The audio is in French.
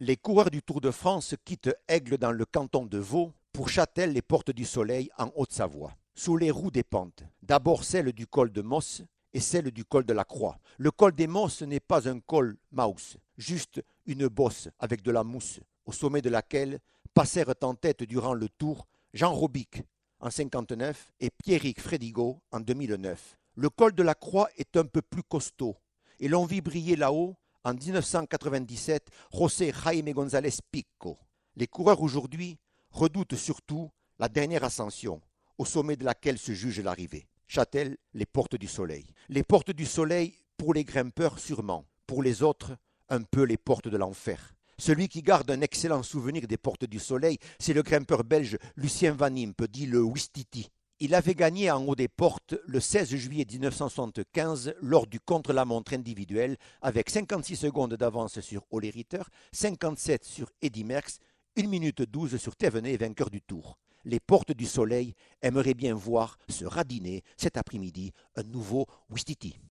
Les coureurs du Tour de France quittent Aigle dans le canton de Vaud pour Châtel les Portes du Soleil en Haute-Savoie, sous les roues des pentes, d'abord celle du col de Moss et celle du col de la Croix. Le col des Mosses n'est pas un col mouse, juste une bosse avec de la mousse, au sommet de laquelle passèrent en tête durant le Tour Jean Robic en 59 et Pierrick Frédigot en 2009. Le col de la Croix est un peu plus costaud et l'on vit briller là-haut en 1997 José Jaime González Pico. Les coureurs aujourd'hui redoutent surtout la dernière ascension, au sommet de laquelle se juge l'arrivée. Châtel, les portes du soleil. Les portes du soleil pour les grimpeurs sûrement, pour les autres un peu les portes de l'enfer. Celui qui garde un excellent souvenir des portes du soleil, c'est le grimpeur belge Lucien Van Impe, dit le Wistiti. Il avait gagné en haut des portes le 16 juillet 1975 lors du contre-la-montre individuel avec 56 secondes d'avance sur Ole Ritter, 57 sur Eddy Merckx, 1 minute 12 sur Thévenet, vainqueur du Tour. Les portes du soleil aimeraient bien voir se radiner cet après-midi un nouveau Wistiti.